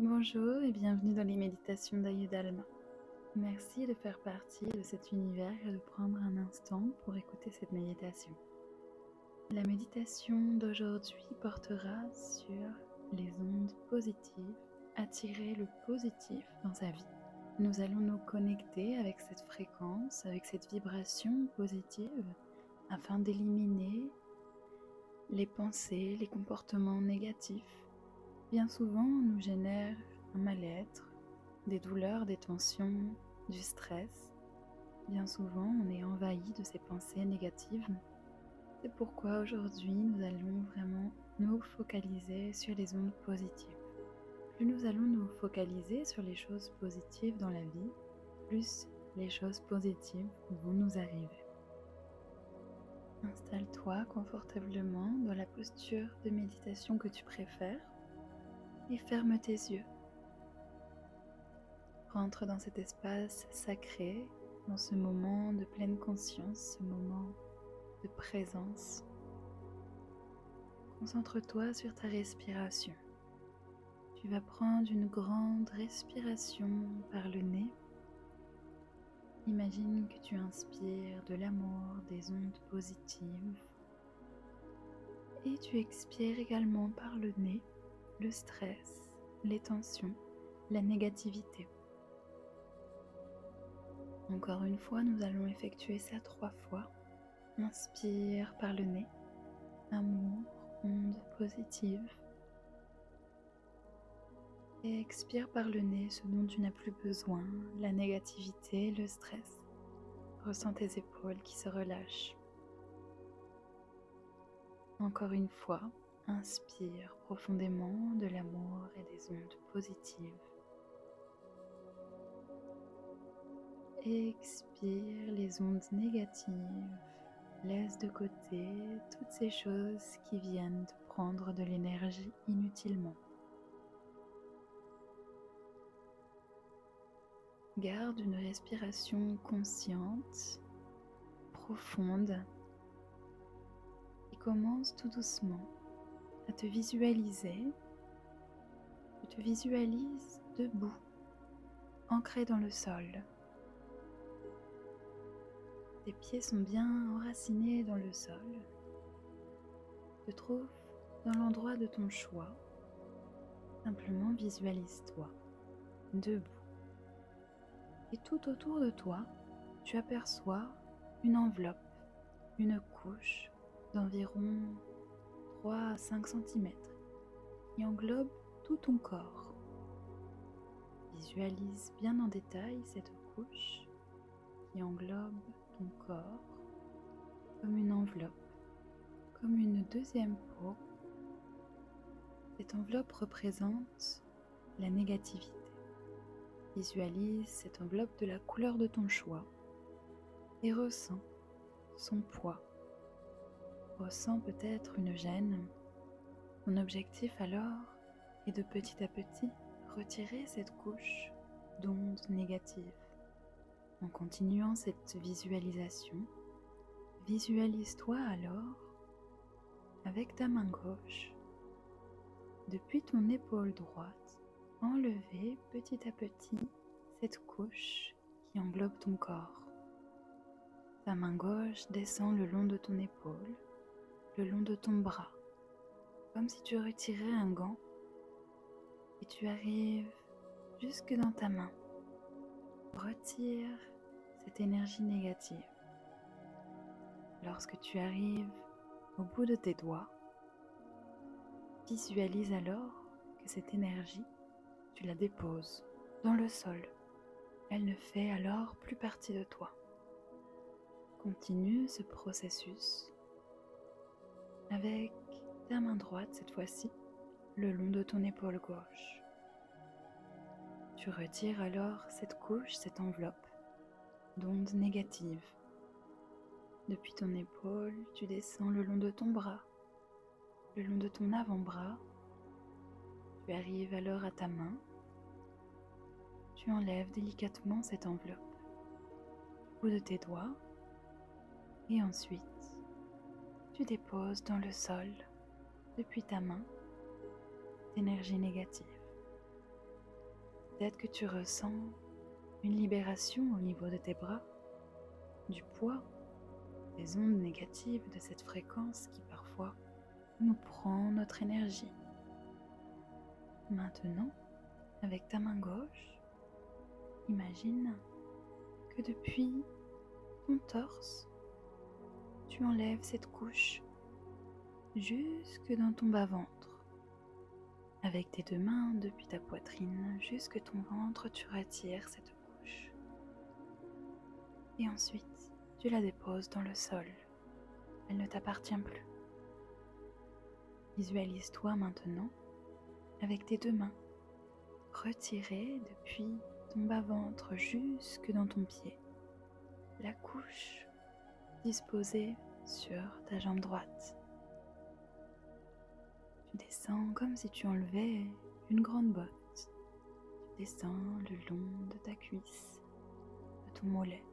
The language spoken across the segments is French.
Bonjour et bienvenue dans les méditations d'Ayudalma. Merci de faire partie de cet univers et de prendre un instant pour écouter cette méditation. La méditation d'aujourd'hui portera sur les ondes positives, attirer le positif dans sa vie. Nous allons nous connecter avec cette fréquence, avec cette vibration positive afin d'éliminer les pensées, les comportements négatifs bien souvent nous génère un mal-être, des douleurs, des tensions, du stress. Bien souvent on est envahi de ces pensées négatives. C'est pourquoi aujourd'hui nous allons vraiment nous focaliser sur les ondes positives. Plus nous allons nous focaliser sur les choses positives dans la vie, plus les choses positives vont nous arriver. Installe-toi confortablement dans la posture de méditation que tu préfères et ferme tes yeux. Rentre dans cet espace sacré, dans ce moment de pleine conscience, ce moment de présence. Concentre-toi sur ta respiration. Tu vas prendre une grande respiration par le nez. Imagine que tu inspires de l'amour, des ondes positives. Et tu expires également par le nez le stress, les tensions, la négativité. Encore une fois, nous allons effectuer ça trois fois. Inspire par le nez, amour, onde positive. Et expire par le nez ce dont tu n'as plus besoin, la négativité, le stress. Ressens tes épaules qui se relâchent. Encore une fois, Inspire profondément de l'amour et des ondes positives. Expire les ondes négatives. Laisse de côté toutes ces choses qui viennent prendre de l'énergie inutilement. Garde une respiration consciente, profonde et commence tout doucement à te visualiser. Tu te visualises debout, ancré dans le sol. Tes pieds sont bien enracinés dans le sol. Tu te trouves dans l'endroit de ton choix. Simplement visualise-toi debout. Et tout autour de toi, tu aperçois une enveloppe, une couche d'environ 3 à 5 cm qui englobe tout ton corps. Visualise bien en détail cette couche qui englobe ton corps comme une enveloppe, comme une deuxième peau. Cette enveloppe représente la négativité. Visualise cette enveloppe de la couleur de ton choix et ressens son poids ressent peut-être une gêne. Mon objectif alors est de petit à petit retirer cette couche d'ondes négatives. En continuant cette visualisation, visualise-toi alors avec ta main gauche, depuis ton épaule droite, enlever petit à petit cette couche qui englobe ton corps. Ta main gauche descend le long de ton épaule le long de ton bras, comme si tu retirais un gant et tu arrives jusque dans ta main. Retire cette énergie négative. Lorsque tu arrives au bout de tes doigts, visualise alors que cette énergie, tu la déposes dans le sol. Elle ne fait alors plus partie de toi. Continue ce processus avec ta main droite cette fois-ci le long de ton épaule gauche. Tu retires alors cette couche, cette enveloppe d'ondes négatives. Depuis ton épaule, tu descends le long de ton bras, le long de ton avant-bras. Tu arrives alors à ta main. Tu enlèves délicatement cette enveloppe au bout de tes doigts et ensuite tu déposes dans le sol depuis ta main d'énergie négative. Peut-être que tu ressens une libération au niveau de tes bras, du poids, des ondes négatives de cette fréquence qui parfois nous prend notre énergie. Maintenant, avec ta main gauche, imagine que depuis ton torse, tu enlèves cette couche jusque dans ton bas-ventre. Avec tes deux mains depuis ta poitrine jusque ton ventre, tu retires cette couche. Et ensuite, tu la déposes dans le sol. Elle ne t'appartient plus. Visualise-toi maintenant avec tes deux mains retirées depuis ton bas-ventre jusque dans ton pied. La couche disposée sur ta jambe droite. Tu descends comme si tu enlevais une grande botte. Tu descends le long de ta cuisse, de ton mollet.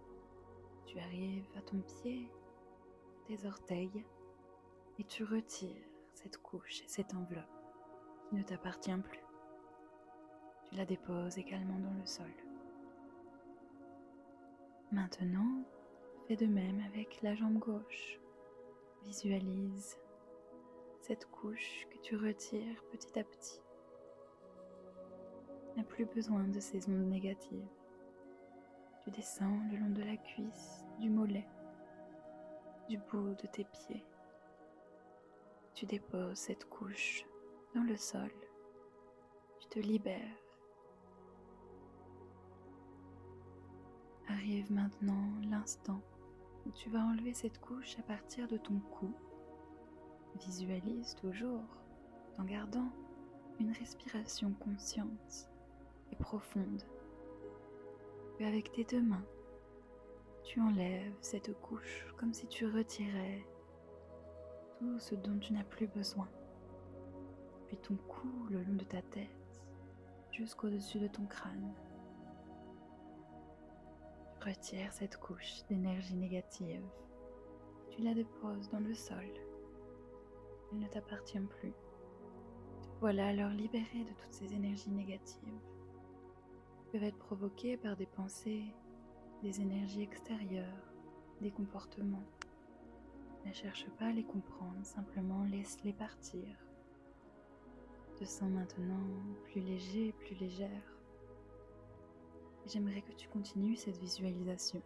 Tu arrives à ton pied, tes orteils, et tu retires cette couche et cette enveloppe qui ne t'appartient plus. Tu la déposes également dans le sol. Maintenant, fais de même avec la jambe gauche. Visualise cette couche que tu retires petit à petit. N'a plus besoin de ces ondes négatives. Tu descends le long de la cuisse, du mollet, du bout de tes pieds. Tu déposes cette couche dans le sol. Tu te libères. Arrive maintenant l'instant tu vas enlever cette couche à partir de ton cou Visualise toujours en gardant une respiration consciente et profonde. avec tes deux mains, tu enlèves cette couche comme si tu retirais tout ce dont tu n'as plus besoin. Puis ton cou le long de ta tête jusqu'au-dessus de ton crâne. Tu retires cette couche d'énergie négative. Tu la déposes dans le sol il ne t'appartient plus. voilà alors libéré de toutes ces énergies négatives qui peuvent être provoquées par des pensées, des énergies extérieures, des comportements. Ne cherche pas à les comprendre, simplement laisse-les partir. Te sens maintenant plus léger, plus légère. J'aimerais que tu continues cette visualisation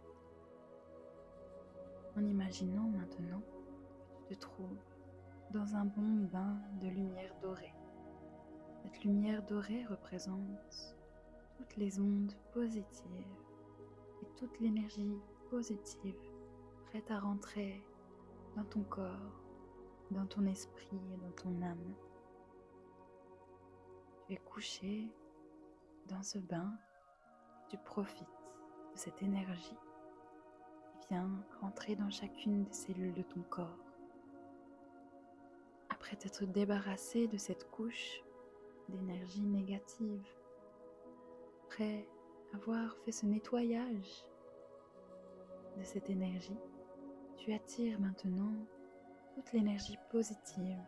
en imaginant maintenant que tu te trouves dans un bon bain de lumière dorée. Cette lumière dorée représente toutes les ondes positives et toute l'énergie positive prête à rentrer dans ton corps, dans ton esprit et dans ton âme. Tu es couché dans ce bain, tu profites de cette énergie qui vient rentrer dans chacune des cellules de ton corps après t'être débarrassé de cette couche d'énergie négative, après avoir fait ce nettoyage de cette énergie, tu attires maintenant toute l'énergie positive,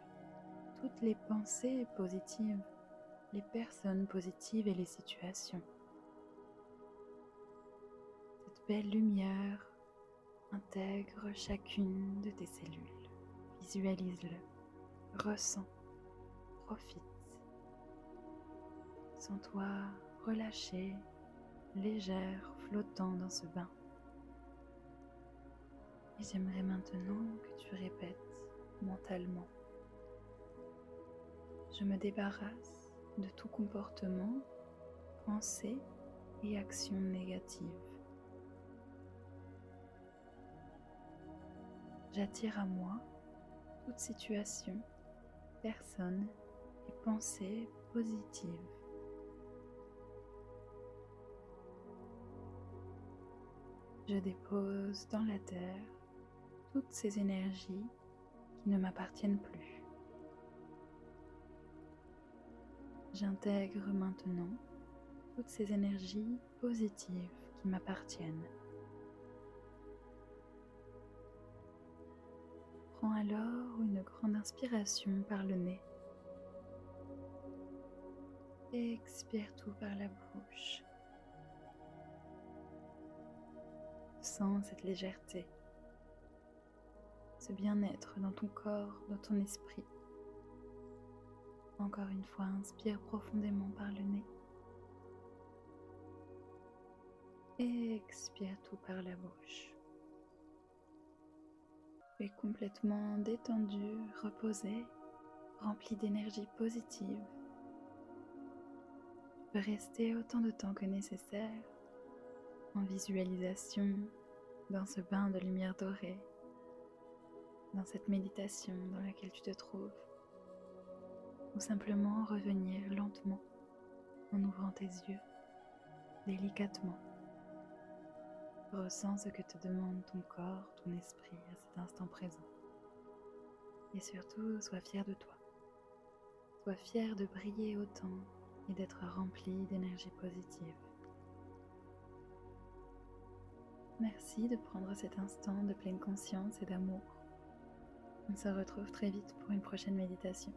toutes les pensées positives, les personnes positives et les situations. Belle lumière intègre chacune de tes cellules. Visualise-le. Ressens, profite. Sens-toi relâché, légère, flottant dans ce bain. Et j'aimerais maintenant que tu répètes mentalement. Je me débarrasse de tout comportement, pensée et action négative. J'attire à moi toute situation personnes et pensées positives. Je dépose dans la terre toutes ces énergies qui ne m'appartiennent plus. J'intègre maintenant toutes ces énergies positives qui m'appartiennent. Prends alors une grande inspiration par le nez. Expire tout par la bouche. Sens cette légèreté, ce bien-être dans ton corps, dans ton esprit. Encore une fois, inspire profondément par le nez. Expire tout par la bouche. Complètement détendu, reposé, rempli d'énergie positive. Tu rester autant de temps que nécessaire en visualisation dans ce bain de lumière dorée, dans cette méditation dans laquelle tu te trouves, ou simplement revenir lentement en ouvrant tes yeux, délicatement. Ressens ce que te demande ton corps, ton esprit à cet instant présent. Et surtout, sois fier de toi. Sois fier de briller autant et d'être rempli d'énergie positive. Merci de prendre cet instant de pleine conscience et d'amour. On se retrouve très vite pour une prochaine méditation.